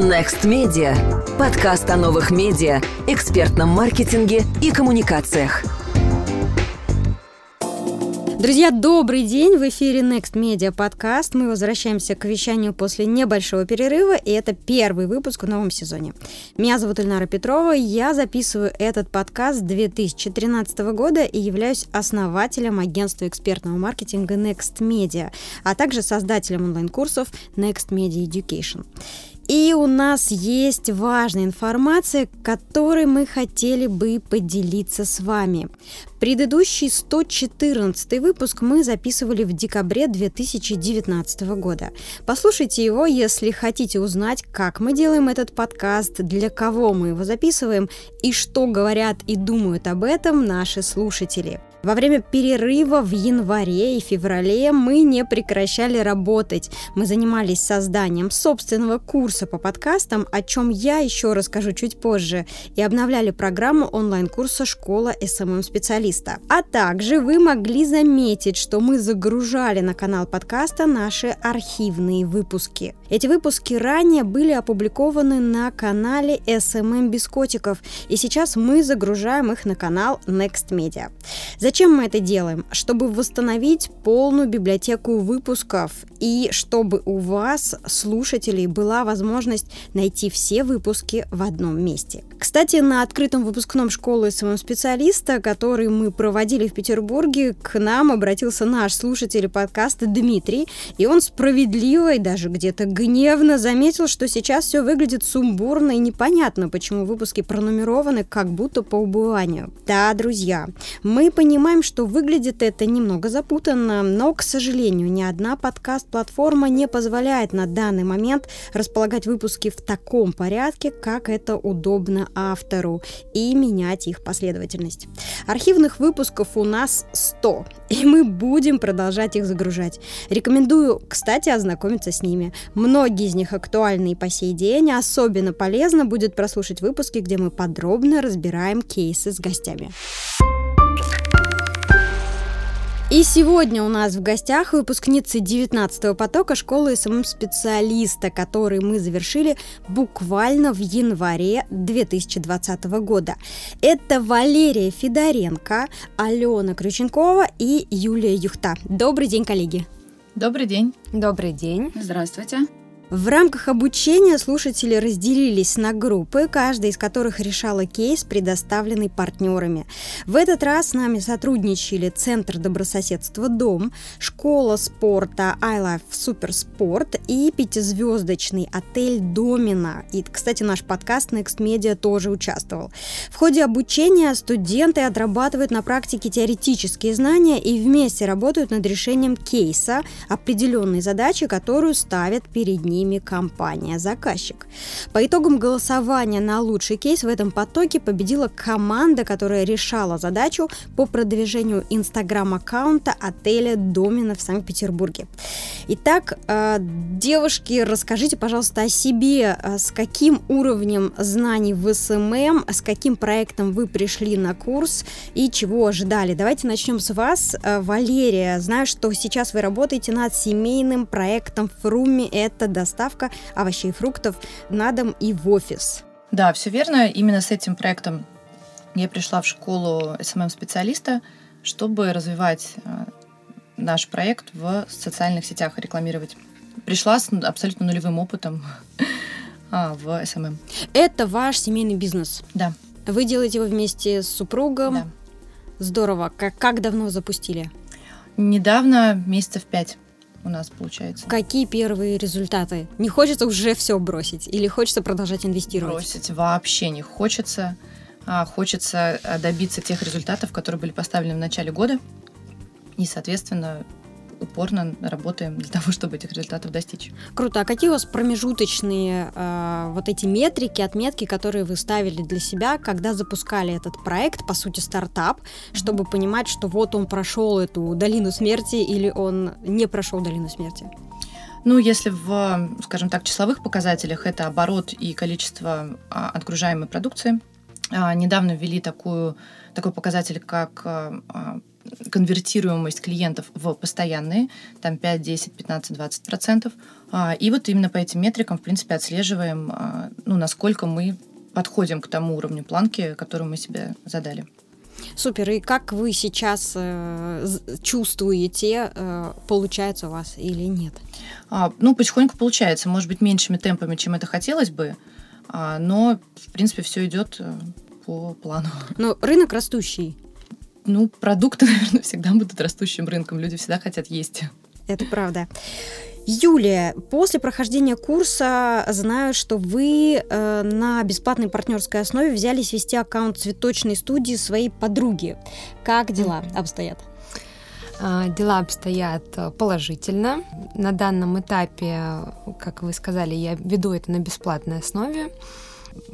Next Media. Подкаст о новых медиа, экспертном маркетинге и коммуникациях. Друзья, добрый день! В эфире Next Media подкаст. Мы возвращаемся к вещанию после небольшого перерыва, и это первый выпуск в новом сезоне. Меня зовут Ильнара Петрова, я записываю этот подкаст 2013 года и являюсь основателем агентства экспертного маркетинга Next Media, а также создателем онлайн-курсов Next Media Education. И у нас есть важная информация, которой мы хотели бы поделиться с вами. Предыдущий 114 выпуск мы записывали в декабре 2019 года. Послушайте его, если хотите узнать, как мы делаем этот подкаст, для кого мы его записываем и что говорят и думают об этом наши слушатели. Во время перерыва в январе и феврале мы не прекращали работать. Мы занимались созданием собственного курса по подкастам, о чем я еще расскажу чуть позже, и обновляли программу онлайн-курса «Школа SMM-специалиста». А также вы могли заметить, что мы загружали на канал подкаста наши архивные выпуски. Эти выпуски ранее были опубликованы на канале SMM без котиков, и сейчас мы загружаем их на канал Next Media. Зачем мы это делаем? Чтобы восстановить полную библиотеку выпусков и чтобы у вас, слушателей, была возможность найти все выпуски в одном месте. Кстати, на открытом выпускном школы своего специалиста, который мы проводили в Петербурге, к нам обратился наш слушатель подкаста Дмитрий, и он справедливо и даже где-то гневно заметил, что сейчас все выглядит сумбурно и непонятно, почему выпуски пронумерованы как будто по убыванию. Да, друзья, мы понимаем, понимаем, что выглядит это немного запутанно, но, к сожалению, ни одна подкаст-платформа не позволяет на данный момент располагать выпуски в таком порядке, как это удобно автору, и менять их последовательность. Архивных выпусков у нас 100, и мы будем продолжать их загружать. Рекомендую, кстати, ознакомиться с ними. Многие из них актуальны и по сей день, особенно полезно будет прослушать выпуски, где мы подробно разбираем кейсы с гостями. И сегодня у нас в гостях выпускницы 19-го потока школы SMM-специалиста, который мы завершили буквально в январе 2020 года. Это Валерия Федоренко, Алена Крюченкова и Юлия Юхта. Добрый день, коллеги! Добрый день. Добрый день. Здравствуйте. В рамках обучения слушатели разделились на группы, каждая из которых решала кейс, предоставленный партнерами. В этот раз с нами сотрудничали Центр добрососедства «Дом», Школа спорта iLife Суперспорт и пятизвездочный отель «Домина». И, кстати, наш подкаст Next Media тоже участвовал. В ходе обучения студенты отрабатывают на практике теоретические знания и вместе работают над решением кейса, определенной задачи, которую ставят перед ними ними компания-заказчик. По итогам голосования на лучший кейс в этом потоке победила команда, которая решала задачу по продвижению инстаграм-аккаунта отеля Domina в Санкт-Петербурге. Итак, э, девушки, расскажите, пожалуйста, о себе, э, с каким уровнем знаний в SMM, с каким проектом вы пришли на курс и чего ожидали. Давайте начнем с вас. Э, Валерия, знаю, что сейчас вы работаете над семейным проектом Фруми, это доставка овощей и фруктов на дом и в офис. Да, все верно. Именно с этим проектом я пришла в школу SMM-специалиста, чтобы развивать э, наш проект в социальных сетях, рекламировать. Пришла с абсолютно нулевым опытом а, в SMM. Это ваш семейный бизнес? Да. Вы делаете его вместе с супругом? Да. Здорово. Как, как давно запустили? Недавно, месяцев пять у нас получается. Какие первые результаты? Не хочется уже все бросить или хочется продолжать инвестировать? Бросить вообще не хочется. А хочется а, добиться тех результатов, которые были поставлены в начале года. И, соответственно, упорно работаем для того, чтобы этих результатов достичь. Круто. А какие у вас промежуточные э, вот эти метрики, отметки, которые вы ставили для себя, когда запускали этот проект, по сути, стартап, чтобы понимать, что вот он прошел эту долину смерти или он не прошел долину смерти? Ну, если в, скажем так, числовых показателях это оборот и количество а, отгружаемой продукции, а, недавно ввели такую, такой показатель, как а, конвертируемость клиентов в постоянные, там 5, 10, 15, 20 процентов. А, и вот именно по этим метрикам, в принципе, отслеживаем, а, ну, насколько мы подходим к тому уровню планки, который мы себе задали. Супер. И как вы сейчас э, чувствуете, э, получается у вас или нет? А, ну, потихоньку получается. Может быть, меньшими темпами, чем это хотелось бы, а, но, в принципе, все идет э, по плану. Но рынок растущий. Ну, продукты, наверное, всегда будут растущим рынком. Люди всегда хотят есть. Это правда. Юлия, после прохождения курса знаю, что вы э, на бесплатной партнерской основе взялись вести аккаунт цветочной студии своей подруги. Как дела обстоят? А, дела обстоят положительно. На данном этапе, как вы сказали, я веду это на бесплатной основе.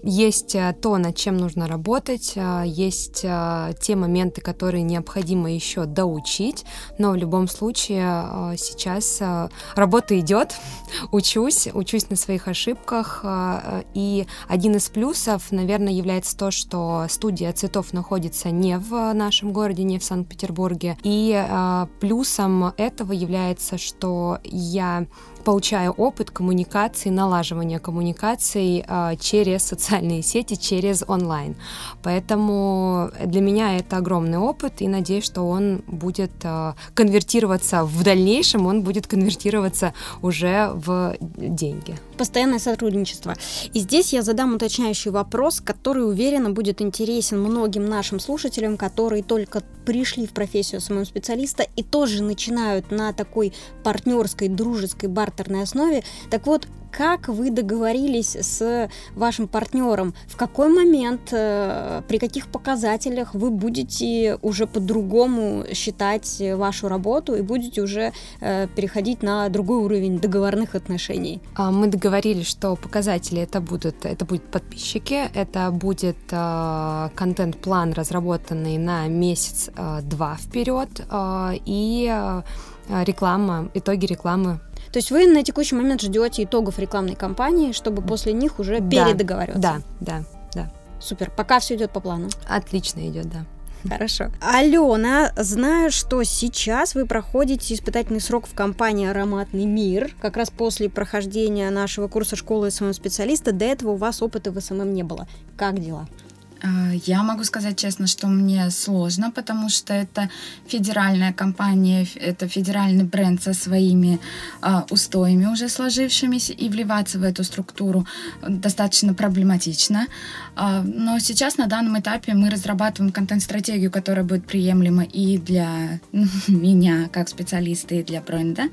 Есть э, то, над чем нужно работать, э, есть э, те моменты, которые необходимо еще доучить, но в любом случае сейчас работа идет, учусь, учусь на своих ошибках, и один из плюсов, наверное, является то, что студия цветов находится не в нашем городе, не в Санкт-Петербурге, и плюсом этого является, что я получаю опыт коммуникации, налаживания коммуникаций э, через социальные сети, через онлайн. Поэтому для меня это огромный опыт, и надеюсь, что он будет э, конвертироваться в дальнейшем, он будет конвертироваться уже в деньги. Постоянное сотрудничество. И здесь я задам уточняющий вопрос, который, уверенно, будет интересен многим нашим слушателям, которые только пришли в профессию самого специалиста и тоже начинают на такой партнерской, дружеской, бартерной основе. Так вот, как вы договорились с вашим партнером, в какой момент, э, при каких показателях вы будете уже по-другому считать вашу работу и будете уже э, переходить на другой уровень договорных отношений? А, мы договорились, что показатели это будут, это будут подписчики, это будет э, контент-план, разработанный на месяц-два вперед, и реклама, итоги рекламы то есть вы на текущий момент ждете итогов рекламной кампании, чтобы после них уже да, передоговариваться? Да, да, да. Супер. Пока все идет по плану. Отлично идет, да. Хорошо. Алена, знаю, что сейчас вы проходите испытательный срок в компании «Ароматный мир». Как раз после прохождения нашего курса школы SMM-специалиста до этого у вас опыта в SMM не было. Как дела? А, я могу сказать честно, что мне сложно, потому что это федеральная компания, это федеральный бренд со своими э, устоями уже сложившимися, и вливаться в эту структуру достаточно проблематично. Э, но сейчас на данном этапе мы разрабатываем контент-стратегию, которая будет приемлема и для меня как специалиста, и для бренда.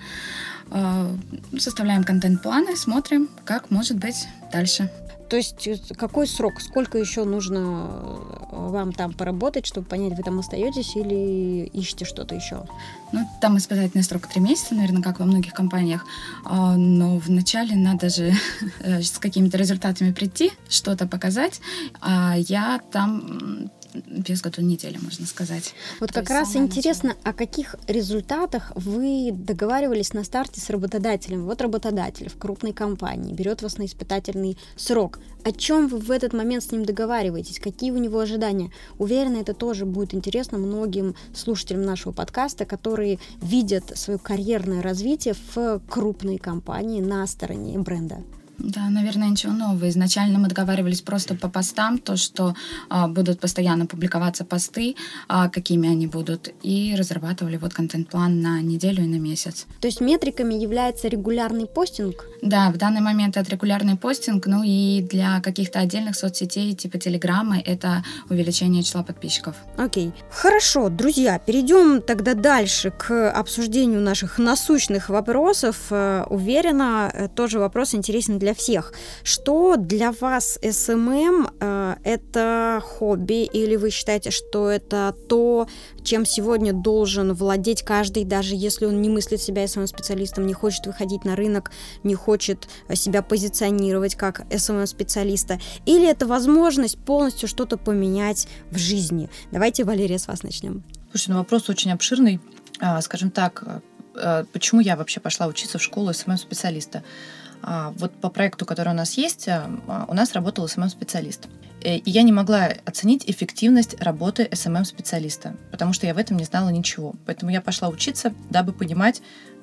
Э, составляем контент-планы, смотрим, как может быть дальше. То есть э, какой срок, сколько еще нужно э, вам там поработать, чтобы понять, вы там остаетесь или ищете что-то еще? Ну, там испытательный срок три месяца, наверное, как во многих компаниях. А, но вначале надо же с какими-то результатами прийти, что-то показать. А я там без году недели, можно сказать. Вот То как раз интересно, начало. о каких результатах вы договаривались на старте с работодателем. Вот работодатель в крупной компании берет вас на испытательный срок. О чем вы в этот момент с ним договариваетесь? Какие у него ожидания? Уверена, это тоже будет интересно многим слушателям нашего подкаста, которые видят свое карьерное развитие в крупной компании на стороне бренда. Да, наверное, ничего нового. Изначально мы договаривались просто по постам, то, что а, будут постоянно публиковаться посты, а, какими они будут, и разрабатывали вот контент-план на неделю и на месяц. То есть метриками является регулярный постинг? Да, в данный момент это регулярный постинг, ну и для каких-то отдельных соцсетей, типа Телеграма, это увеличение числа подписчиков. Окей. Хорошо, друзья, перейдем тогда дальше к обсуждению наших насущных вопросов. Э, уверена, э, тоже вопрос интересен для всех. Что для вас SMM э, это хобби или вы считаете, что это то, чем сегодня должен владеть каждый, даже если он не мыслит себя SMM-специалистом, не хочет выходить на рынок, не хочет себя позиционировать как SMM-специалиста, или это возможность полностью что-то поменять в жизни? Давайте, Валерия, с вас начнем. Слушай, ну вопрос очень обширный. А, скажем так, э, почему я вообще пошла учиться в школу SMM-специалиста? А, вот по проекту, который у нас есть, а, у нас работал SMM-специалист. Э, и я не могла оценить эффективность работы SMM-специалиста, потому что я в этом не знала ничего. Поэтому я пошла учиться, дабы понимать,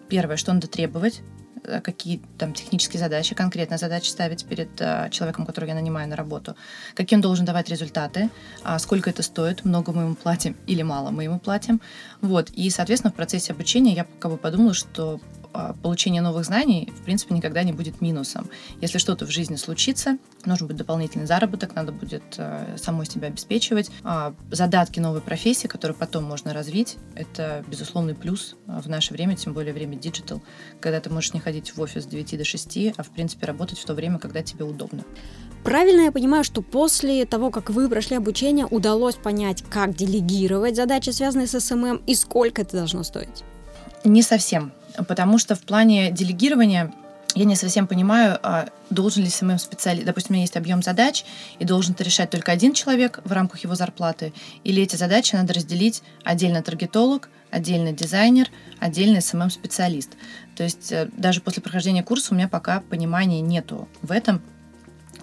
первое, что надо требовать, э, какие там технические задачи, конкретно задачи ставить перед а, человеком, которого я нанимаю на работу, какие он должен давать результаты, а, сколько это стоит, много мы ему платим или мало мы ему платим. Вот. И, соответственно, в процессе обучения я как бы подумала, что а, получение новых знаний, в принципе, никогда не будет минусом. Если что-то в жизни случится, нужен будет дополнительный заработок, надо будет э, самой себя обеспечивать. А задатки новой профессии, которые потом можно развить, это безусловный плюс в наше время, тем более время digital, когда ты можешь не ходить в офис с 9 до 6, а в принципе работать в то время, когда тебе удобно. Правильно я понимаю, что после того, как вы прошли обучение, удалось понять, как делегировать задачи, связанные с SMM, и сколько это должно стоить? Не совсем потому что в плане делегирования я не совсем понимаю, а должен ли SMM специалист, допустим, у меня есть объем задач, и должен это решать только один человек в рамках его зарплаты, или эти задачи надо разделить отдельно таргетолог, отдельно дизайнер, отдельно SMM-специалист. То есть э, даже после прохождения курса у меня пока понимания нету в этом,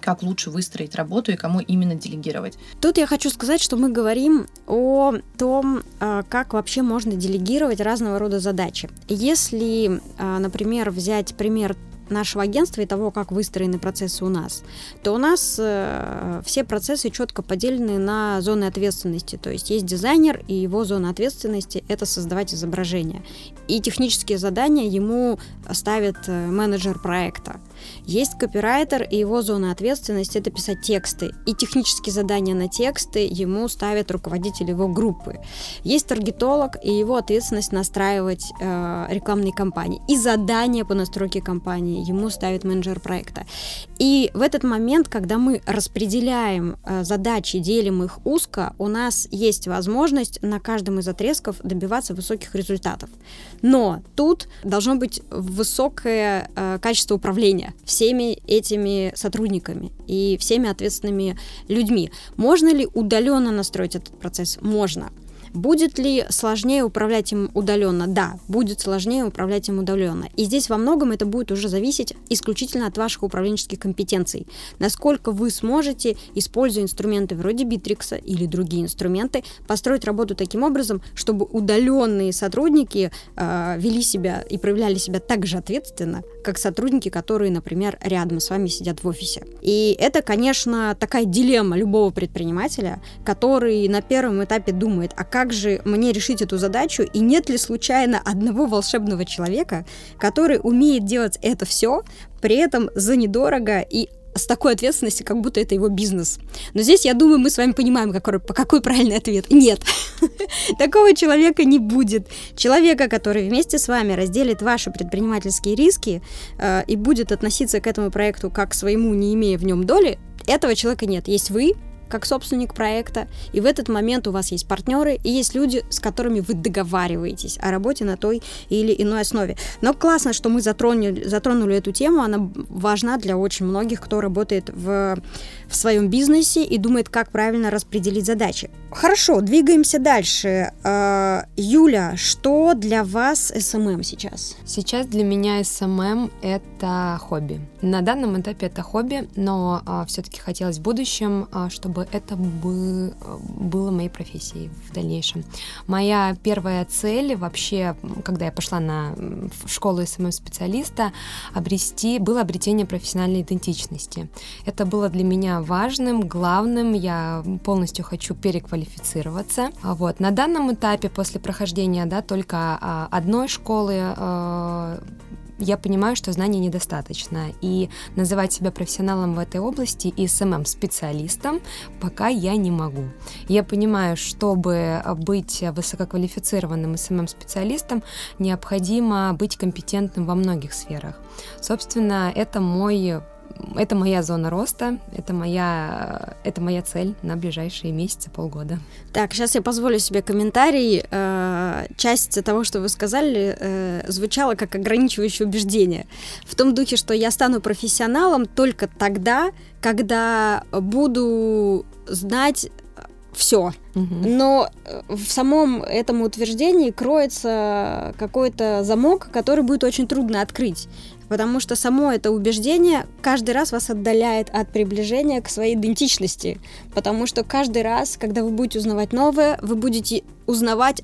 как лучше выстроить работу и кому именно делегировать. Тут я хочу сказать, что мы говорим о том, а, как вообще можно делегировать разного рода задачи. Если, а, например, взять пример нашего агентства и того, как выстроены процессы у нас, то у нас э, все процессы четко поделены на зоны ответственности. То есть есть дизайнер, и его зона ответственности – это создавать изображение. И технические задания ему ставит э, менеджер проекта. Есть копирайтер, и его зона ответственности – это писать тексты. И технические задания на тексты ему ставят руководитель его группы. Есть таргетолог, и его ответственность настраивать э, рекламные кампании. И задания по настройке кампании ему ставит менеджер проекта. И в этот момент, когда мы распределяем э, задачи, делим их узко, у нас есть возможность на каждом из отрезков добиваться высоких результатов. Но тут должно быть высокое э, качество управления всеми этими сотрудниками и всеми ответственными людьми. Можно ли удаленно настроить этот процесс? Можно. Будет ли сложнее управлять им удаленно? Да, будет сложнее управлять им удаленно. И здесь во многом это будет уже зависеть исключительно от ваших управленческих компетенций. Насколько вы сможете, используя инструменты вроде Битрикса или другие инструменты, построить работу таким образом, чтобы удаленные сотрудники э, вели себя и проявляли себя так же ответственно, как сотрудники, которые, например, рядом с вами сидят в офисе. И это, конечно, такая дилемма любого предпринимателя, который на первом этапе думает, а как же мне решить эту задачу, и нет ли случайно одного волшебного человека, который умеет делать это все, при этом за недорого и с такой ответственностью, как будто это его бизнес. Но здесь, я думаю, мы с вами понимаем, какой, какой правильный ответ. Нет, такого человека не будет. Человека, который вместе с вами разделит ваши предпринимательские риски э, и будет относиться к этому проекту как к своему, не имея в нем доли, этого человека нет. Есть вы, как собственник проекта, и в этот момент у вас есть партнеры и есть люди, с которыми вы договариваетесь о работе на той или иной основе. Но классно, что мы затронули, затронули эту тему, она важна для очень многих, кто работает в, в своем бизнесе и думает, как правильно распределить задачи. Хорошо, двигаемся дальше. А, Юля, что для вас SMM сейчас? Сейчас для меня SMM это хобби. На данном этапе это хобби, но а, все-таки хотелось в будущем, а, чтобы это бы, было моей профессией в дальнейшем. Моя первая цель вообще, когда я пошла на школу SMM-специалиста, обрести, было обретение профессиональной идентичности. Это было для меня важным, главным. Я полностью хочу переквалифицироваться квалифицироваться. А вот. На данном этапе, после прохождения да, только а, одной школы, а, я понимаю, что знаний недостаточно, и называть себя профессионалом в этой области и СММ-специалистом пока я не могу. Я понимаю, чтобы быть высококвалифицированным СММ-специалистом, необходимо быть компетентным во многих сферах. Собственно, это мой это моя зона роста, это моя, это моя цель на ближайшие месяцы, полгода. Так, сейчас я позволю себе комментарий. Э, часть того, что вы сказали, э, звучала как ограничивающее убеждение. В том духе, что я стану профессионалом только тогда, когда буду знать все. Но э, в самом этом утверждении кроется какой-то замок, который будет очень трудно открыть. Потому что само это убеждение каждый раз вас отдаляет от приближения к своей идентичности. Потому что каждый раз, когда вы будете узнавать новое, вы будете узнавать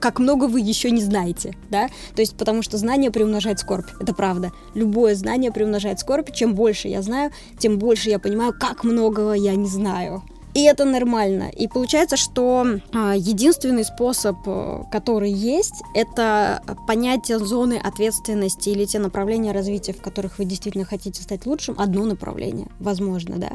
как много вы еще не знаете, да? То есть потому что знание приумножает скорбь, это правда. Любое знание приумножает скорбь. Чем больше я знаю, тем больше я понимаю, как многого я не знаю. И это нормально. И получается, что а, единственный способ, э, который есть, это понятие зоны ответственности или те направления развития, в которых вы действительно хотите стать лучшим, одно направление, возможно, да,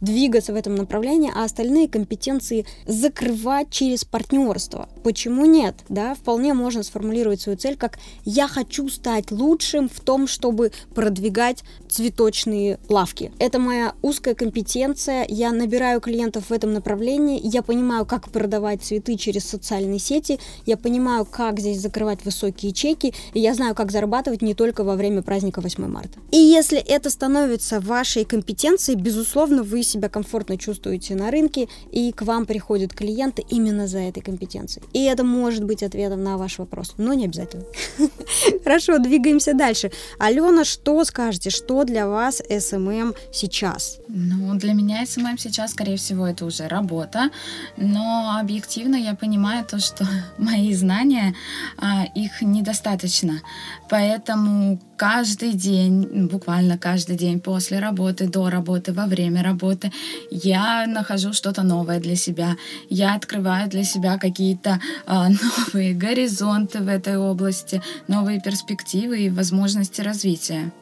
двигаться в этом направлении, а остальные компетенции закрывать через партнерство. Почему нет? Да, вполне можно сформулировать свою цель как «я хочу стать лучшим в том, чтобы продвигать цветочные лавки». Это моя узкая компетенция, я набираю клиентов клиентов в этом направлении, я понимаю, как продавать цветы через социальные сети, я понимаю, как здесь закрывать высокие чеки, и я знаю, как зарабатывать не только во время праздника 8 марта. И если это становится вашей компетенцией, безусловно, вы себя комфортно чувствуете на рынке, и к вам приходят клиенты именно за этой компетенцией. И это может быть ответом на ваш вопрос, но не обязательно. Хорошо, двигаемся дальше. Алена, что скажете, что для вас SMM сейчас? Ну, для меня SMM сейчас, скорее всего, это уже работа, но объективно я понимаю то, что мои знания, а, их недостаточно. Поэтому каждый день, буквально каждый день после работы, до работы, во время работы, я нахожу что-то новое для себя. Я открываю для себя какие-то а, новые горизонты в этой области, новые перспективы и возможности развития.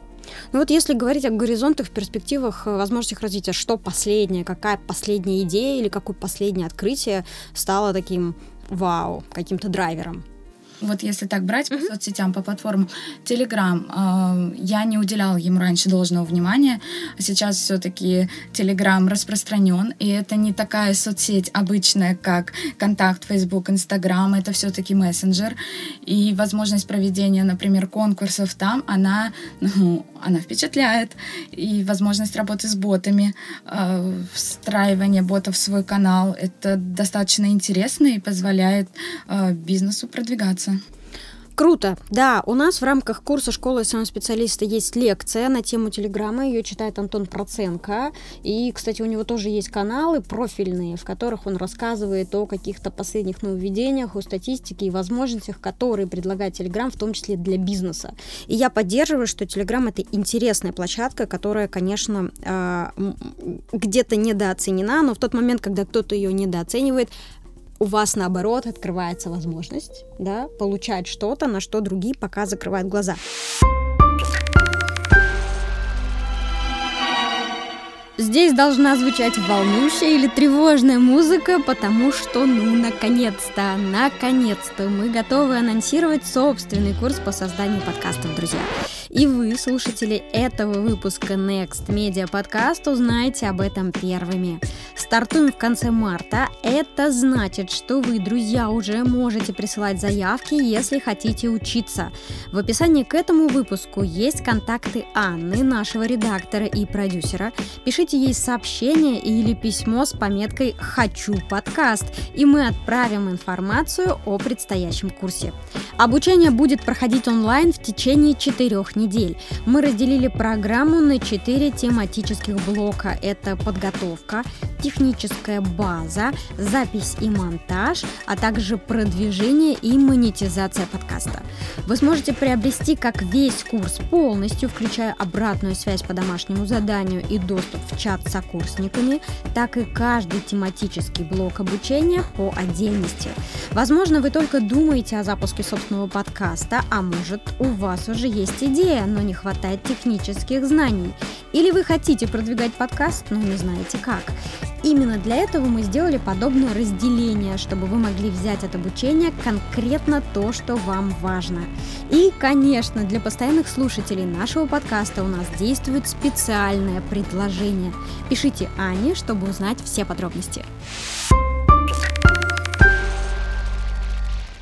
Ну вот если говорить о горизонтах, перспективах, э, возможностях развития, что последнее, какая последняя идея или какое последнее открытие стало таким вау, каким-то драйвером? вот если так брать mm-hmm. по соцсетям, по платформам, Telegram, э, я не уделял ему раньше должного внимания, сейчас все-таки Telegram распространен, и это не такая соцсеть обычная, как Контакт, Facebook, Instagram, это все-таки мессенджер, и возможность проведения, например, конкурсов там, она, ну, она впечатляет, и возможность работы с ботами, э, встраивание ботов в свой канал, это достаточно интересно и позволяет э, бизнесу продвигаться. Круто. Да, у нас в рамках курса школы специалиста есть лекция на тему Телеграма. Ее читает Антон Проценко. И, кстати, у него тоже есть каналы профильные, в которых он рассказывает о каких-то последних нововведениях, о статистике и возможностях, которые предлагает Телеграм, в том числе для бизнеса. И я поддерживаю, что Телеграм это интересная площадка, которая, конечно, а, где-то недооценена, но в тот момент, когда кто-то ее недооценивает, у вас наоборот открывается возможность да, получать что-то, на что другие пока закрывают глаза. Здесь должна звучать волнующая или тревожная музыка, потому что, ну, наконец-то, наконец-то мы готовы анонсировать собственный курс по созданию подкастов, друзья. И вы, слушатели этого выпуска Next Media Podcast, узнаете об этом первыми. Стартуем в конце марта. Это значит, что вы, друзья, уже можете присылать заявки, если хотите учиться. В описании к этому выпуску есть контакты Анны, нашего редактора и продюсера. Пишите ей сообщение или письмо с пометкой «Хочу подкаст», и мы отправим информацию о предстоящем курсе. Обучение будет проходить онлайн в течение четырех недель. Мы разделили программу на четыре тематических блока. Это подготовка, техническая база, запись и монтаж, а также продвижение и монетизация подкаста. Вы сможете приобрести как весь курс полностью, включая обратную связь по домашнему заданию и доступ в чат с сокурсниками, так и каждый тематический блок обучения по отдельности. Возможно, вы только думаете о запуске собственного подкаста, а может, у вас уже есть идея, идея, но не хватает технических знаний. Или вы хотите продвигать подкаст, но не знаете как. Именно для этого мы сделали подобное разделение, чтобы вы могли взять от обучения конкретно то, что вам важно. И, конечно, для постоянных слушателей нашего подкаста у нас действует специальное предложение. Пишите Ане, чтобы узнать все подробности.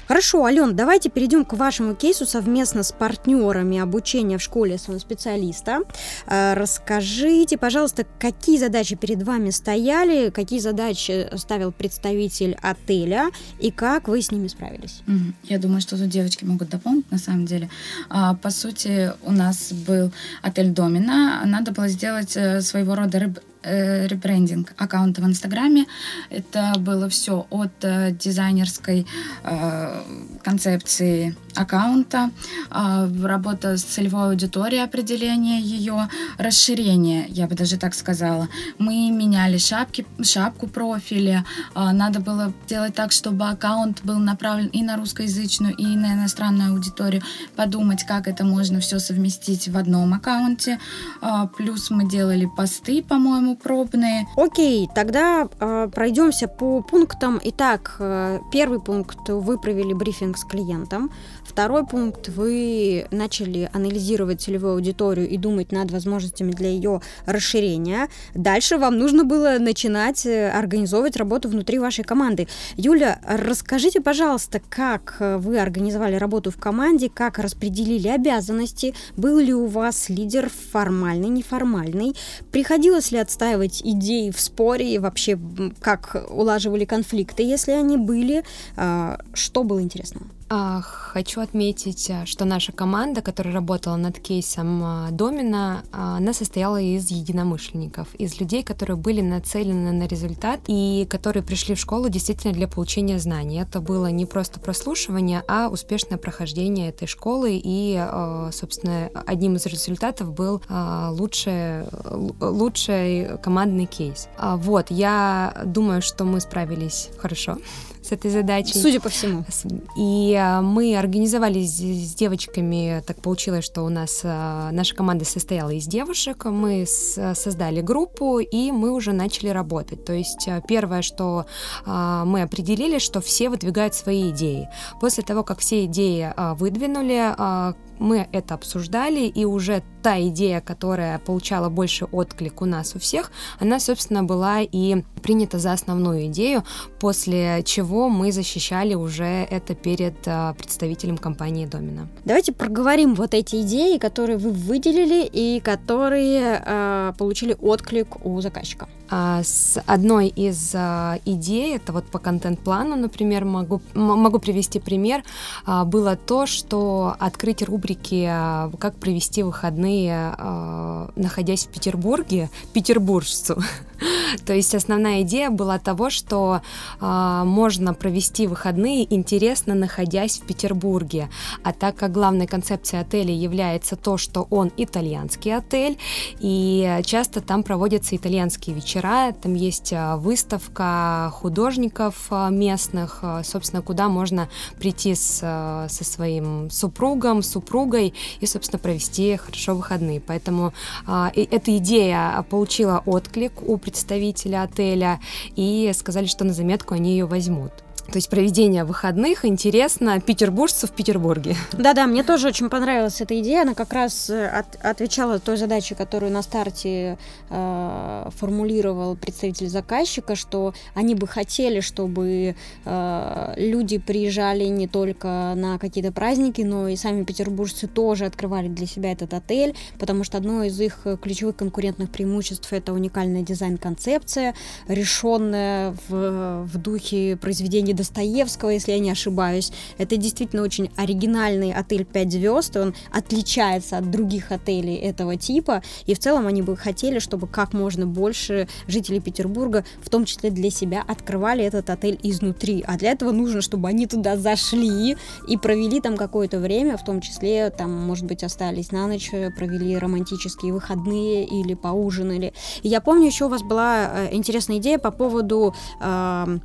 Хорошо, Ален, давайте перейдем к вашему кейсу совместно с партнерами обучения в школе своего специалиста. Э, расскажите, пожалуйста, какие задачи перед вами стояли, какие задачи ставил представитель отеля и как вы с ними справились? Я думаю, что тут девочки могут дополнить на самом деле. А, по сути, у нас был отель Домина. Надо было сделать э, своего рода рыб э, ребрендинг аккаунта в Инстаграме. Это было все от э, дизайнерской э, концепции аккаунта, э, работа с целевой аудиторией, определение ее, расширение, я бы даже так сказала. Мы меняли шапки, шапку профиля. Э, надо было делать так, чтобы аккаунт был направлен и на русскоязычную, и на иностранную аудиторию. Подумать, как это можно все совместить в одном аккаунте. Э, плюс мы делали посты, по-моему, пробные. Окей, тогда пройдемся по пунктам. Итак, э, первый пункт вы провели брифинг с клиентом. Второй пункт вы начали анализировать целевую аудиторию и думать над возможностями для ее расширения. Дальше вам нужно было начинать э, организовывать работу внутри вашей команды. Юля, расскажите, пожалуйста, как э, вы организовали работу в команде, как распределили обязанности, был ли у вас лидер формальный, неформальный, приходилось ли отстаивать идеи в споре и вообще как улаживали конфликты, если они были. А, что было интересного? А, хочу отметить, а, что наша команда, которая работала над кейсом а, Домина, она состояла из единомышленников, из людей, которые были нацелены на результат и которые пришли в школу действительно для получения знаний. Это было не просто прослушивание, а успешное прохождение этой школы, и, собственно, одним из результатов был лучший, лучший командный кейс. Вот, я думаю, что мы справились хорошо с этой задачей. Судя по всему. И а, мы организовали с, с девочками, так получилось, что у нас а, наша команда состояла из девушек, мы создали группу, и мы уже начали работать. То есть а, первое, что мы определили, что все выдвигают свои идеи. После того, как все идеи выдвинули, мы это обсуждали, и уже та идея, которая получала больше отклик у нас у всех, она, собственно, была и принята за основную идею, после чего мы защищали уже это перед а, представителем компании Домина. Давайте проговорим вот эти идеи, которые вы выделили и которые э, получили отклик у заказчика. А, с одной из идей, это вот по контент-плану, например, могу, могу привести пример, было то, что открыть рубрики «Как провести выходные, находясь в Петербурге, петербуржцу». То есть основная идея была того, что можно провести выходные интересно, находясь в Петербурге. А так как главной концепцией отеля является то, что он итальянский отель, и часто там проводятся итальянские вечера, там есть а, выставка художников а, местных, а, собственно, куда можно прийти с, со своим супругом, супругой и, собственно, провести хорошо выходные. Поэтому эта идея получила отклик у представителя отеля и сказали, что на заметку они ее возьмут. То есть проведение выходных интересно петербуржцу в Петербурге. Да-да, мне тоже очень понравилась эта идея. Она как раз э, от, отвечала той задаче, которую на старте э, формулировал представитель заказчика, что они бы хотели, чтобы э, люди приезжали не только на какие-то праздники, но и сами петербуржцы тоже открывали для себя этот отель, потому что одно из их ключевых конкурентных преимуществ это уникальная дизайн-концепция, решенная в, в духе произведений Достоевского, если я не ошибаюсь. Это действительно очень оригинальный отель 5 звезд, он отличается от других отелей этого типа, и в целом они бы хотели, чтобы как можно больше жителей Петербурга, в том числе для себя, открывали этот отель изнутри. А для этого нужно, чтобы они туда зашли и провели там какое-то время, в том числе там, может быть, остались на ночь, провели романтические выходные или поужинали. И я помню, еще у вас была э, интересная идея по поводу э,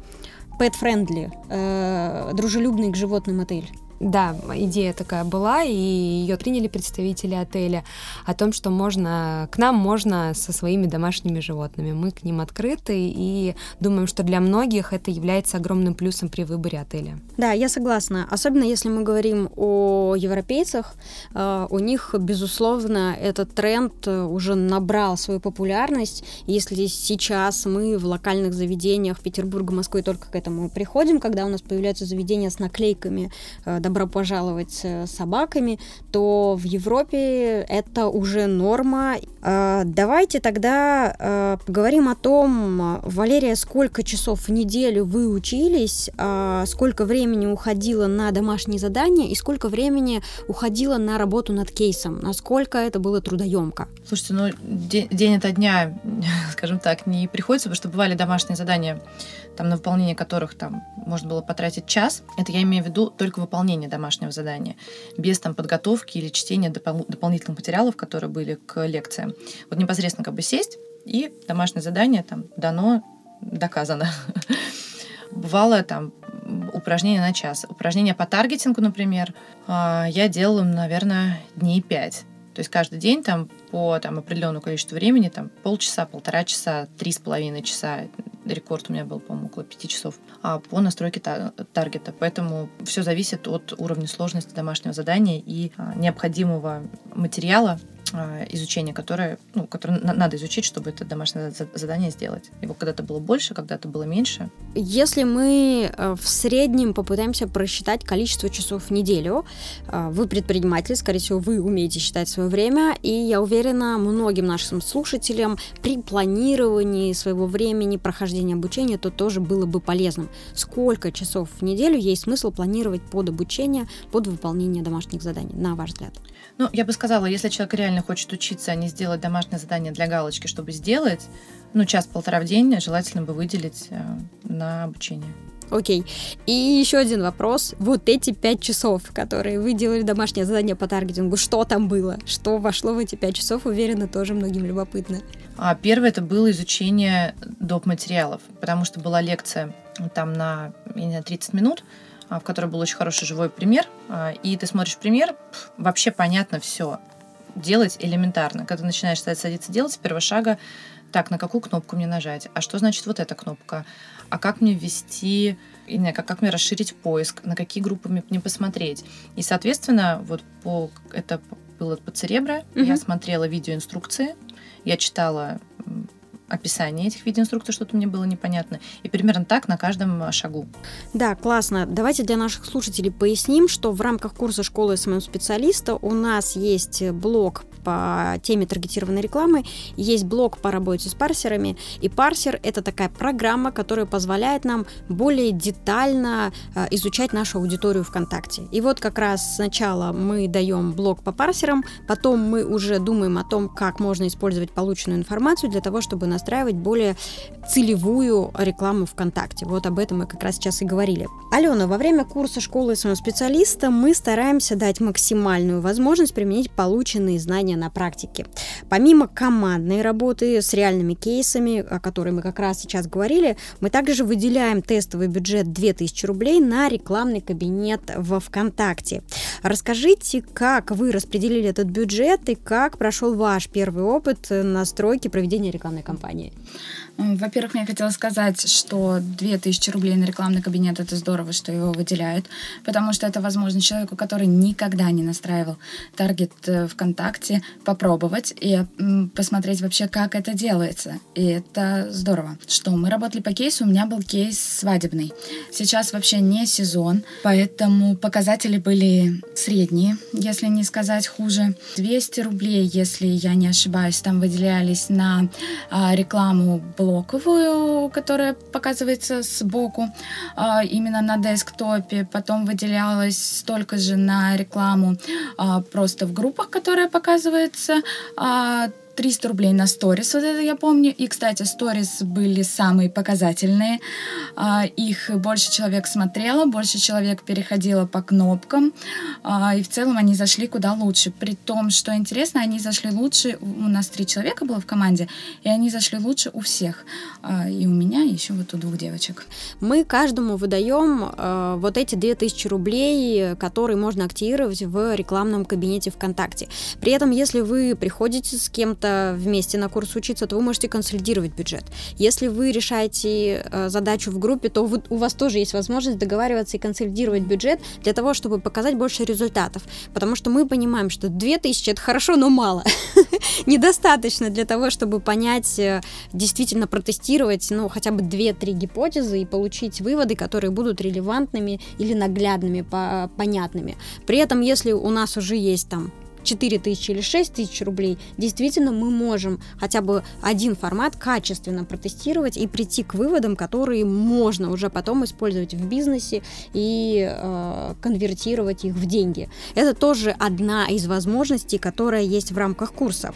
pet-friendly, э, дружелюбный к животным отель. Да, идея такая была, и ее приняли представители отеля о том, что можно к нам можно со своими домашними животными. Мы к ним открыты и думаем, что для многих это является огромным плюсом при выборе отеля. Да, я согласна. Особенно если мы говорим о европейцах, э, у них, безусловно, этот тренд уже набрал свою популярность. Если сейчас мы в локальных заведениях Петербурга, Москвы только к этому приходим, когда у нас появляются заведения с наклейками э, добро пожаловать э, собаками, то в Европе это уже норма. А, давайте тогда э, поговорим о том, Валерия, сколько часов в неделю вы учились, а, сколько времени уходило на домашние задания и сколько времени уходило на работу над кейсом, насколько это было трудоемко. Слушайте, ну день, день ото дня, скажем так, не приходится, потому что бывали домашние задания там, на выполнение которых там можно было потратить час, это я имею в виду только выполнение домашнего задания, без там подготовки или чтения допол- дополнительных материалов, которые были к лекциям. Вот непосредственно как бы сесть, и домашнее задание там дано, доказано. Бывало там упражнения на час. Упражнения по таргетингу, например, а, я делала, наверное, дней пять. То есть каждый день там по там, определенному количеству времени, там полчаса, полтора часа, три с половиной часа, рекорд у меня был, по-моему, около пяти часов, а по настройке таргета. Поэтому все зависит от уровня сложности домашнего задания и а, необходимого материала, изучение, которое, ну, которое надо изучить, чтобы это домашнее задание сделать. Его когда-то было больше, когда-то было меньше. Если мы э, в среднем попытаемся просчитать количество часов в неделю, э, вы предприниматель, скорее всего, вы умеете считать свое время, и я уверена, многим нашим слушателям при планировании своего времени, прохождения обучения, то тоже было бы полезным. Сколько часов в неделю есть смысл планировать под обучение, под выполнение домашних заданий, на ваш взгляд? Ну, я бы сказала, если человек реально хочет учиться, а не сделать домашнее задание для галочки, чтобы сделать, ну, час-полтора в день желательно бы выделить э, на обучение. Окей. И еще один вопрос. Вот эти пять часов, которые вы делали домашнее задание по таргетингу, что там было? Что вошло в эти пять часов, уверена, тоже многим любопытно. А первое это было изучение доп. материалов, потому что была лекция там на, знаю, 30 минут, в которой был очень хороший живой пример, а, и ты смотришь пример, вообще понятно все. Делать элементарно. Когда ты начинаешь садиться делать, с первого шага, так, на какую кнопку мне нажать? А что значит вот эта кнопка? А как мне ввести, не, как, как мне расширить поиск? На какие группы мне, мне посмотреть? И, соответственно, вот по, это было по Церебро, угу. я смотрела видеоинструкции, я читала описание этих видеоинструкций, что-то мне было непонятно. И примерно так на каждом шагу. Да, классно. Давайте для наших слушателей поясним, что в рамках курса школы SMM-специалиста у нас есть блок по теме таргетированной рекламы, есть блок по работе с парсерами, и парсер — это такая программа, которая позволяет нам более детально э, изучать нашу аудиторию ВКонтакте. И вот как раз сначала мы даем блок по парсерам, потом мы уже думаем о том, как можно использовать полученную информацию для того, чтобы настраивать более целевую рекламу ВКонтакте. Вот об этом мы как раз сейчас и говорили. Алена, во время курса школы специалиста мы стараемся дать максимальную возможность применить полученные знания применения на практике. Помимо командной работы с реальными кейсами, о которой мы как раз сейчас говорили, мы также выделяем тестовый бюджет 2000 рублей на рекламный кабинет во ВКонтакте. Расскажите, как вы распределили этот бюджет и как прошел ваш первый опыт настройки проведения рекламной кампании? Во-первых, мне хотелось сказать, что 2000 рублей на рекламный кабинет — это здорово, что его выделяют, потому что это возможно человеку, который никогда не настраивал таргет э, ВКонтакте, попробовать и посмотреть вообще, как это делается. И это здорово. Что мы работали по кейсу, у меня был кейс свадебный. Сейчас вообще не сезон, поэтому показатели были средние, если не сказать хуже. 200 рублей, если я не ошибаюсь, там выделялись на а, рекламу блоковую, которая показывается сбоку, а, именно на десктопе. Потом выделялось столько же на рекламу а, просто в группах, которая показывается 300 рублей на сторис, вот это я помню. И, кстати, сторис были самые показательные. А, их больше человек смотрело, больше человек переходило по кнопкам. А, и в целом они зашли куда лучше. При том, что интересно, они зашли лучше. У нас три человека было в команде, и они зашли лучше у всех. А, и у меня, и еще вот у двух девочек. Мы каждому выдаем э, вот эти 2000 рублей, которые можно активировать в рекламном кабинете ВКонтакте. При этом, если вы приходите с кем-то вместе на курс учиться, то вы можете консолидировать бюджет. Если вы решаете э, задачу в группе, то вы, у вас тоже есть возможность договариваться и консолидировать бюджет для того, чтобы показать больше результатов. Потому что мы понимаем, что 2000 это хорошо, но мало. Недостаточно для того, чтобы понять, э, действительно протестировать, ну, хотя бы 2-3 гипотезы и получить выводы, которые будут релевантными или наглядными, понятными. При этом, если у нас уже есть там 4 тысячи или 6 тысяч рублей, действительно мы можем хотя бы один формат качественно протестировать и прийти к выводам, которые можно уже потом использовать в бизнесе и э, конвертировать их в деньги. Это тоже одна из возможностей, которая есть в рамках курса.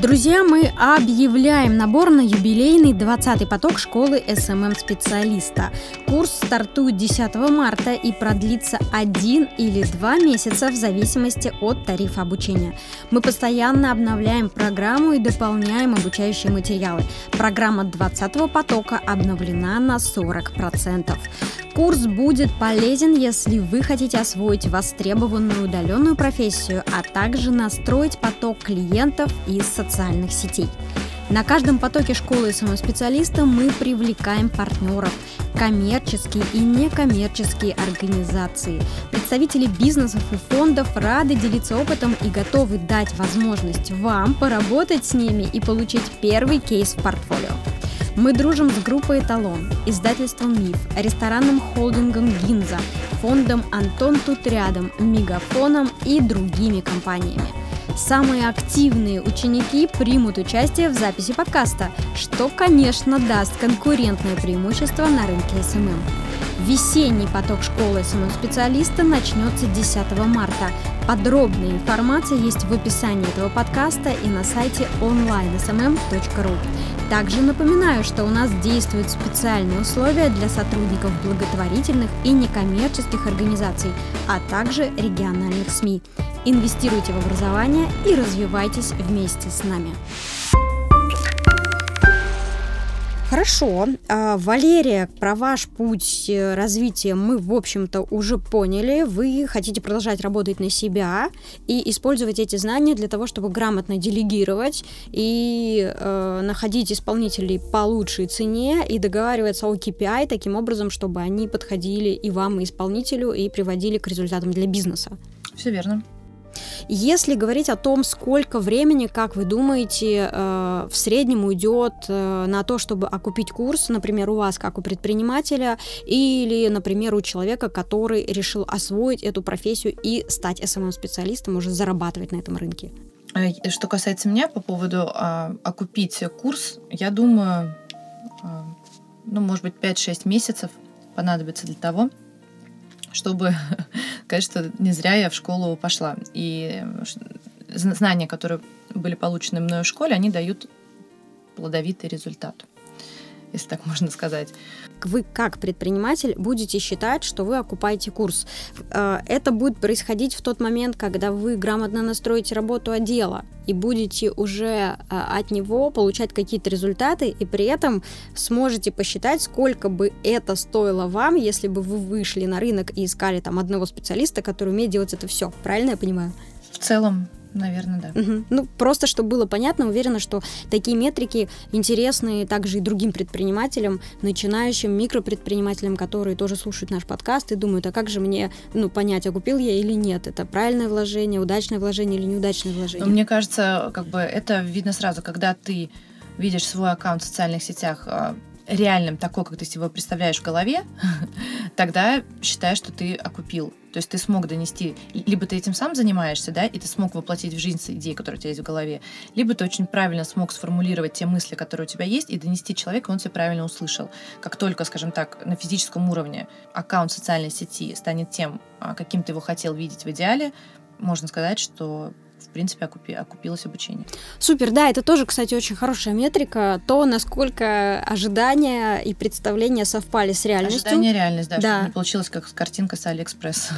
Друзья, мы объявляем набор на юбилейный 20-й поток школы SMM-специалиста. Курс стартует 10 марта и продлится один или два месяца в зависимости от тарифа обучения. Мы постоянно обновляем программу и дополняем обучающие материалы. Программа 20-го потока обновлена на 40%. Курс будет полезен, если вы хотите освоить востребованную удаленную профессию, а также настроить поток клиентов из социальных сетей. На каждом потоке школы самоспециалиста мы привлекаем партнеров, коммерческие и некоммерческие организации. Представители бизнесов и фондов рады делиться опытом и готовы дать возможность вам поработать с ними и получить первый кейс в портфолио. Мы дружим с группой «Эталон», издательством «Миф», ресторанным холдингом «Гинза», фондом «Антон тут рядом», «Мегафоном» и другими компаниями. Самые активные ученики примут участие в записи подкаста, что, конечно, даст конкурентное преимущество на рынке SMM. Весенний поток школы SMM-специалиста начнется 10 марта. Подробная информация есть в описании этого подкаста и на сайте onlinesmm.ru. Также напоминаю, что у нас действуют специальные условия для сотрудников благотворительных и некоммерческих организаций, а также региональных СМИ. Инвестируйте в образование и развивайтесь вместе с нами. Хорошо. А, Валерия, про ваш путь э, развития мы, в общем-то, уже поняли. Вы хотите продолжать работать на себя и использовать эти знания для того, чтобы грамотно делегировать и э, находить исполнителей по лучшей цене и договариваться о KPI таким образом, чтобы они подходили и вам, и исполнителю, и приводили к результатам для бизнеса. Все верно. Если говорить о том, сколько времени, как вы думаете, э, в среднем уйдет э, на то, чтобы окупить курс, например, у вас, как у предпринимателя, или, например, у человека, который решил освоить эту профессию и стать SMM-специалистом, уже зарабатывать на этом рынке? Э, что касается меня по поводу а, окупить курс, я думаю, а, ну, может быть, 5-6 месяцев понадобится для того, чтобы, конечно, не зря я в школу пошла. И знания, которые были получены мной в школе, они дают плодовитый результат если так можно сказать. Вы как предприниматель будете считать, что вы окупаете курс. Э, это будет происходить в тот момент, когда вы грамотно настроите работу отдела и будете уже э, от него получать какие-то результаты, и при этом сможете посчитать, сколько бы это стоило вам, если бы вы вышли на рынок и искали там одного специалиста, который умеет делать это все. Правильно я понимаю? В целом, Наверное, да. Угу. Ну, просто, чтобы было понятно, уверена, что такие метрики интересны также и другим предпринимателям, начинающим микропредпринимателям, которые тоже слушают наш подкаст и думают, а как же мне ну, понять, окупил я или нет? Это правильное вложение, удачное вложение или неудачное вложение? мне кажется, как бы это видно сразу, когда ты видишь свой аккаунт в социальных сетях а, реальным, такой, как ты себе представляешь в голове, тогда считай, что ты окупил. То есть ты смог донести, либо ты этим сам занимаешься, да, и ты смог воплотить в жизнь идеи, которые у тебя есть в голове, либо ты очень правильно смог сформулировать те мысли, которые у тебя есть, и донести человеку, он тебя правильно услышал. Как только, скажем так, на физическом уровне аккаунт социальной сети станет тем, а, каким ты его хотел видеть в идеале, можно сказать, что в принципе, окупи, окупилось обучение. Супер, да, это тоже, кстати, очень хорошая метрика, то, насколько ожидания и представления совпали с реальностью. Ожидание реальность, да, да. чтобы не получилось как картинка с Алиэкспресс.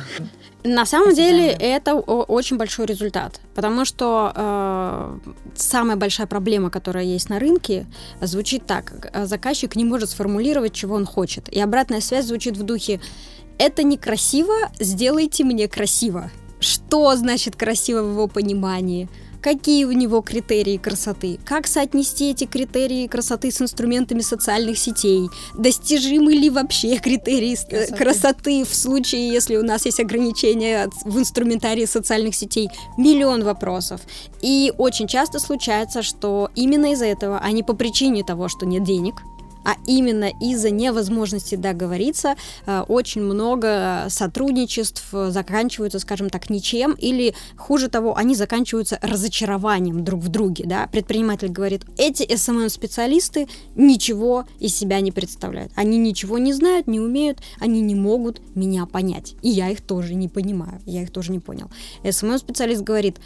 На самом деле это очень большой результат, потому что э, самая большая проблема, которая есть на рынке, звучит так: заказчик не может сформулировать, чего он хочет, и обратная связь звучит в духе: это некрасиво, сделайте мне красиво что значит красиво в его понимании, какие у него критерии красоты, как соотнести эти критерии красоты с инструментами социальных сетей, достижимы ли вообще критерии э, красоты, красоты в случае, если у нас есть ограничения в инструментарии социальных сетей, миллион вопросов. И очень часто случается, что именно из-за этого, а не по причине того, что нет денег, а именно из-за невозможности договориться э, очень много сотрудничеств заканчиваются, скажем так, ничем, или хуже того, они заканчиваются разочарованием друг в друге. Да? Предприниматель говорит, эти SMM-специалисты ничего из себя не представляют. Они ничего не знают, не умеют, они не могут меня понять. И я их тоже не понимаю, я их тоже не понял. SMM-специалист говорит,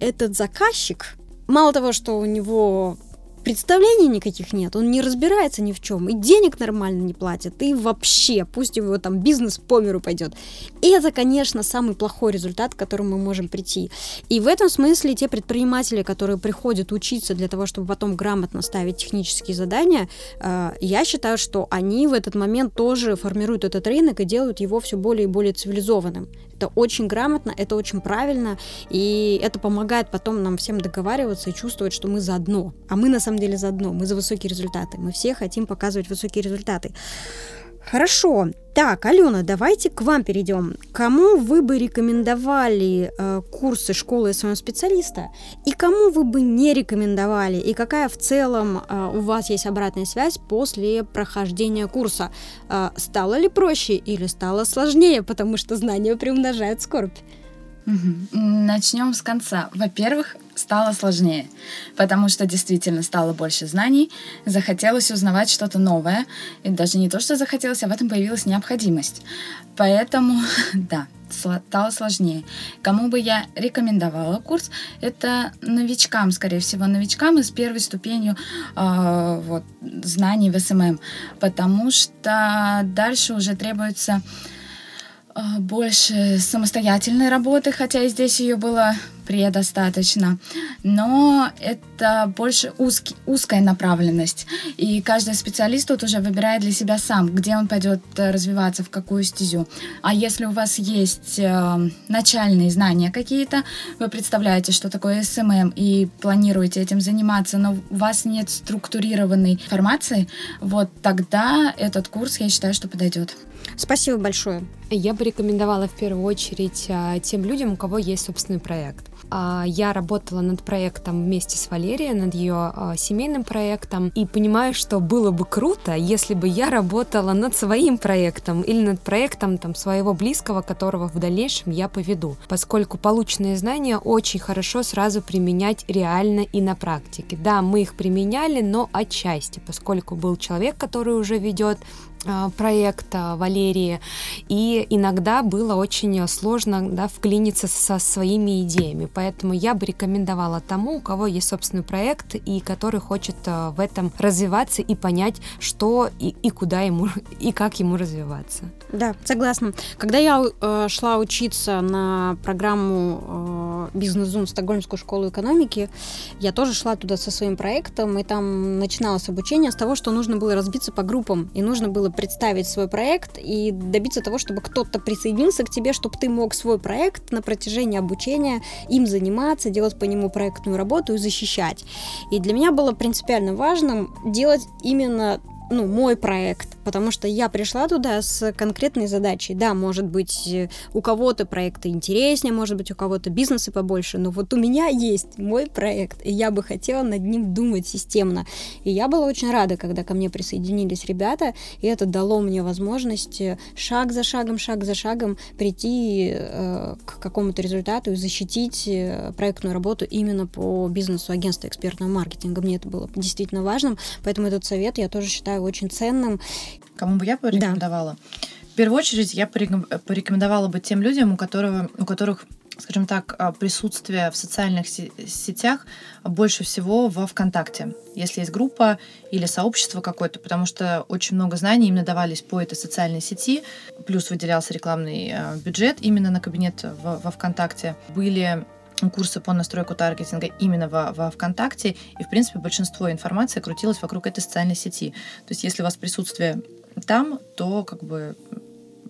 этот заказчик, мало того, что у него представлений никаких нет, он не разбирается ни в чем, и денег нормально не платит, и вообще, пусть его там бизнес по миру пойдет. И это, конечно, самый плохой результат, к которому мы можем прийти. И в этом смысле те предприниматели, которые приходят учиться для того, чтобы потом грамотно ставить технические задания, э, я считаю, что они в этот момент тоже формируют этот рынок и делают его все более и более цивилизованным. Это очень грамотно, это очень правильно, и это помогает потом нам всем договариваться и чувствовать, что мы заодно. А мы на самом деле заодно, мы за высокие результаты. Мы все хотим показывать высокие результаты. Хорошо. Так, Алена, давайте к вам перейдем. Кому вы бы рекомендовали э, курсы школы своего специалиста и кому вы бы не рекомендовали? И какая в целом э, у вас есть обратная связь после прохождения курса? Э, стало ли проще или стало сложнее, потому что знания приумножают скорбь? Начнем с конца. Во-первых, стало сложнее, потому что действительно стало больше знаний, захотелось узнавать что-то новое, и даже не то, что захотелось, а в этом появилась необходимость. Поэтому, да, стало сложнее. Кому бы я рекомендовала курс, это новичкам, скорее всего, новичкам из первой ступенью э, вот, знаний в SMM, потому что дальше уже требуется а, больше самостоятельной работы, хотя и здесь ее было предостаточно, но это больше узкий, узкая направленность, и каждый специалист тут уже выбирает для себя сам, где он пойдет э, развиваться, в какую стезю. А если у вас есть э, начальные знания какие-то, вы представляете, что такое SMM, и планируете этим заниматься, но у вас нет структурированной информации, вот тогда этот курс, я считаю, что подойдет. Спасибо большое. Я бы рекомендовала в первую очередь а, тем людям, у кого есть собственный проект. А, я работала над проектом вместе с Валерией, над ее а, семейным проектом, и понимаю, что было бы круто, если бы я работала над своим проектом или над проектом там, своего близкого, которого в дальнейшем я поведу, поскольку полученные знания очень хорошо сразу применять реально и на практике. Да, мы их применяли, но отчасти, поскольку был человек, который уже ведет проекта Валерии, и иногда было очень сложно да, вклиниться со своими идеями. Поэтому я бы рекомендовала тому, у кого есть собственный проект и который хочет а, в этом развиваться и понять, что и, и куда ему, и как ему развиваться. Да, согласна. Когда я э, шла учиться на программу э, бизнес-зум Стокгольмскую школу экономики, я тоже шла туда со своим проектом, и там начиналось обучение с того, что нужно было разбиться по группам, и нужно было представить свой проект и добиться того, чтобы кто-то присоединился к тебе, чтобы ты мог свой проект на протяжении обучения им заниматься, делать по нему проектную работу и защищать. И для меня было принципиально важным делать именно ну, мой проект, потому что я пришла туда с конкретной задачей. Да, может быть, у кого-то проекты интереснее, может быть, у кого-то бизнесы побольше, но вот у меня есть мой проект, и я бы хотела над ним думать системно. И я была очень рада, когда ко мне присоединились ребята, и это дало мне возможность шаг за шагом, шаг за шагом прийти э, к какому-то результату и защитить э, проектную работу именно по бизнесу агентства экспертного маркетинга. Мне это было действительно важным, поэтому этот совет я тоже считаю очень ценным. Кому бы я порекомендовала? Да. В первую очередь я порекомендовала бы тем людям, у, которого, у которых скажем так, а, присутствие в социальных сетях больше всего во ВКонтакте, если есть группа или сообщество какое-то, потому что очень много знаний именно давались по этой социальной сети, плюс выделялся рекламный а, бюджет именно на кабинет во ВКонтакте. Были курсы по настройку таргетинга именно во, во ВКонтакте, и, в принципе, большинство информации крутилось вокруг этой социальной сети. То есть, если у вас присутствие там, то как бы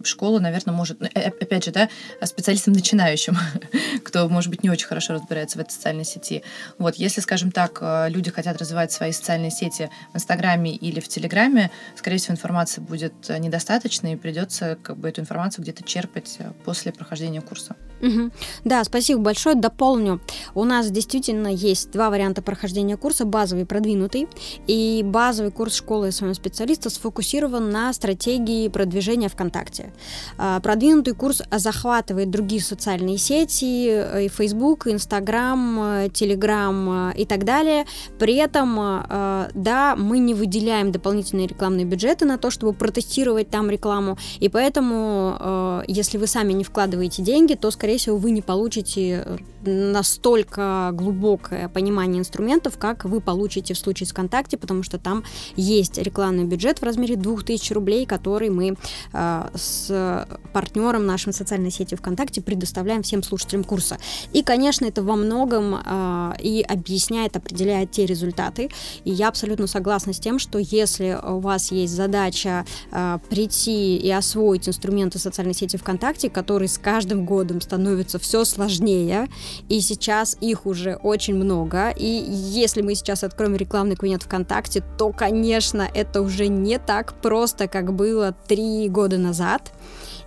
школа, наверное, может, ну, опять же, да, специалистам начинающим, кто, может быть, не очень хорошо разбирается в этой социальной сети. Вот, если, скажем так, э, люди хотят развивать свои социальные сети в Инстаграме или в Телеграме, скорее всего, информации будет э, недостаточно, и придется как бы эту информацию где-то черпать э, после прохождения курса. Угу. Да, спасибо большое. Дополню. У нас действительно есть два варианта прохождения курса. Базовый и продвинутый. И базовый курс школы своего специалиста сфокусирован на стратегии продвижения ВКонтакте. А, продвинутый курс захватывает другие социальные сети, э, и Facebook, Instagram, Telegram э, и так далее. При этом, э, да, мы не выделяем дополнительные рекламные бюджеты на то, чтобы протестировать там рекламу. И поэтому, если вы сами не вкладываете деньги, то, скорее всего, вы не получите настолько глубокое понимание инструментов, как вы получите в случае с ВКонтакте, потому что там есть рекламный бюджет в размере 2000 рублей, который мы э, с партнером нашим социальной сети ВКонтакте предоставляем всем слушателям курса. И, конечно, это во многом э, и объясняет, определяет те результаты. И я абсолютно согласна с тем, что если у вас есть задача э, прийти и освоить инструменты социальной сети ВКонтакте, которые с каждым годом становятся все сложнее, и сейчас их уже очень много, и если мы сейчас откроем рекламный кабинет ВКонтакте, то, конечно, это уже не так просто, как было три года назад,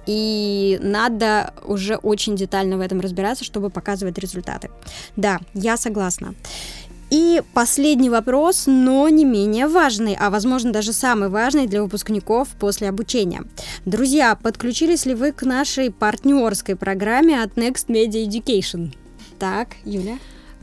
и надо уже очень детально в этом разбираться, чтобы показывать результаты. Да, я согласна. И последний вопрос, но не менее важный, а возможно даже самый важный для выпускников после обучения. Друзья, подключились ли вы к нашей партнерской программе от Next Media Education? Так, Юля.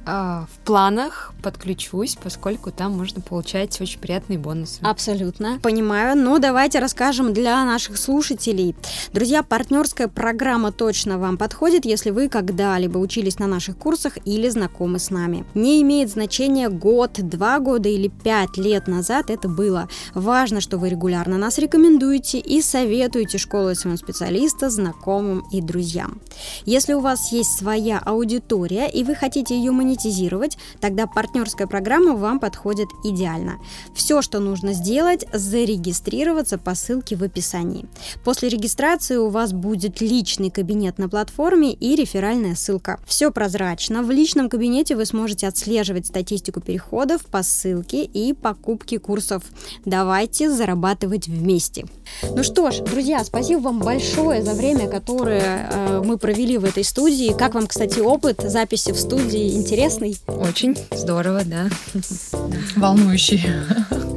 А, в планах подключусь, поскольку там можно получать очень приятные бонусы. Абсолютно, понимаю. Ну, давайте расскажем для наших слушателей. Друзья, партнерская программа точно вам подходит, если вы когда-либо учились на наших курсах или знакомы с нами. Не имеет значения год, два года или пять лет назад это было. Важно, что вы регулярно нас рекомендуете и советуете школу своего специалиста знакомым и друзьям. Если у вас есть своя аудитория и вы хотите ее монетизировать, монетизировать, тогда партнерская программа вам подходит идеально. Все, что нужно сделать, зарегистрироваться по ссылке в описании. После регистрации у вас будет личный кабинет на платформе и реферальная ссылка. Все прозрачно. В личном кабинете вы сможете отслеживать статистику переходов по ссылке и покупки курсов. Давайте зарабатывать вместе. Ну что ж, друзья, спасибо вам большое за время, которое э, мы провели в этой студии. Как вам, кстати, опыт записи в студии? Интересно? Интересный. Очень здорово, да. Волнующий.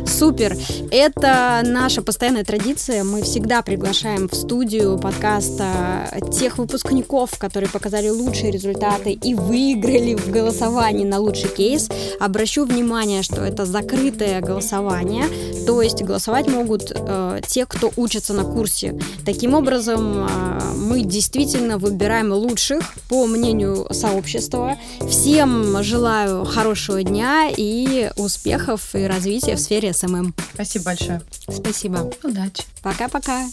Супер. Это наша постоянная традиция. Мы всегда приглашаем в студию подкаста тех выпускников, которые показали лучшие результаты и выиграли в голосовании на лучший кейс. Обращу внимание, что это закрытое голосование, то есть голосовать могут э, те, кто учится на курсе. Таким образом, э, мы действительно выбираем лучших по мнению сообщества желаю хорошего дня и успехов и развития в сфере SMM. Эм эм. Спасибо большое. Спасибо. Удачи. Пока-пока.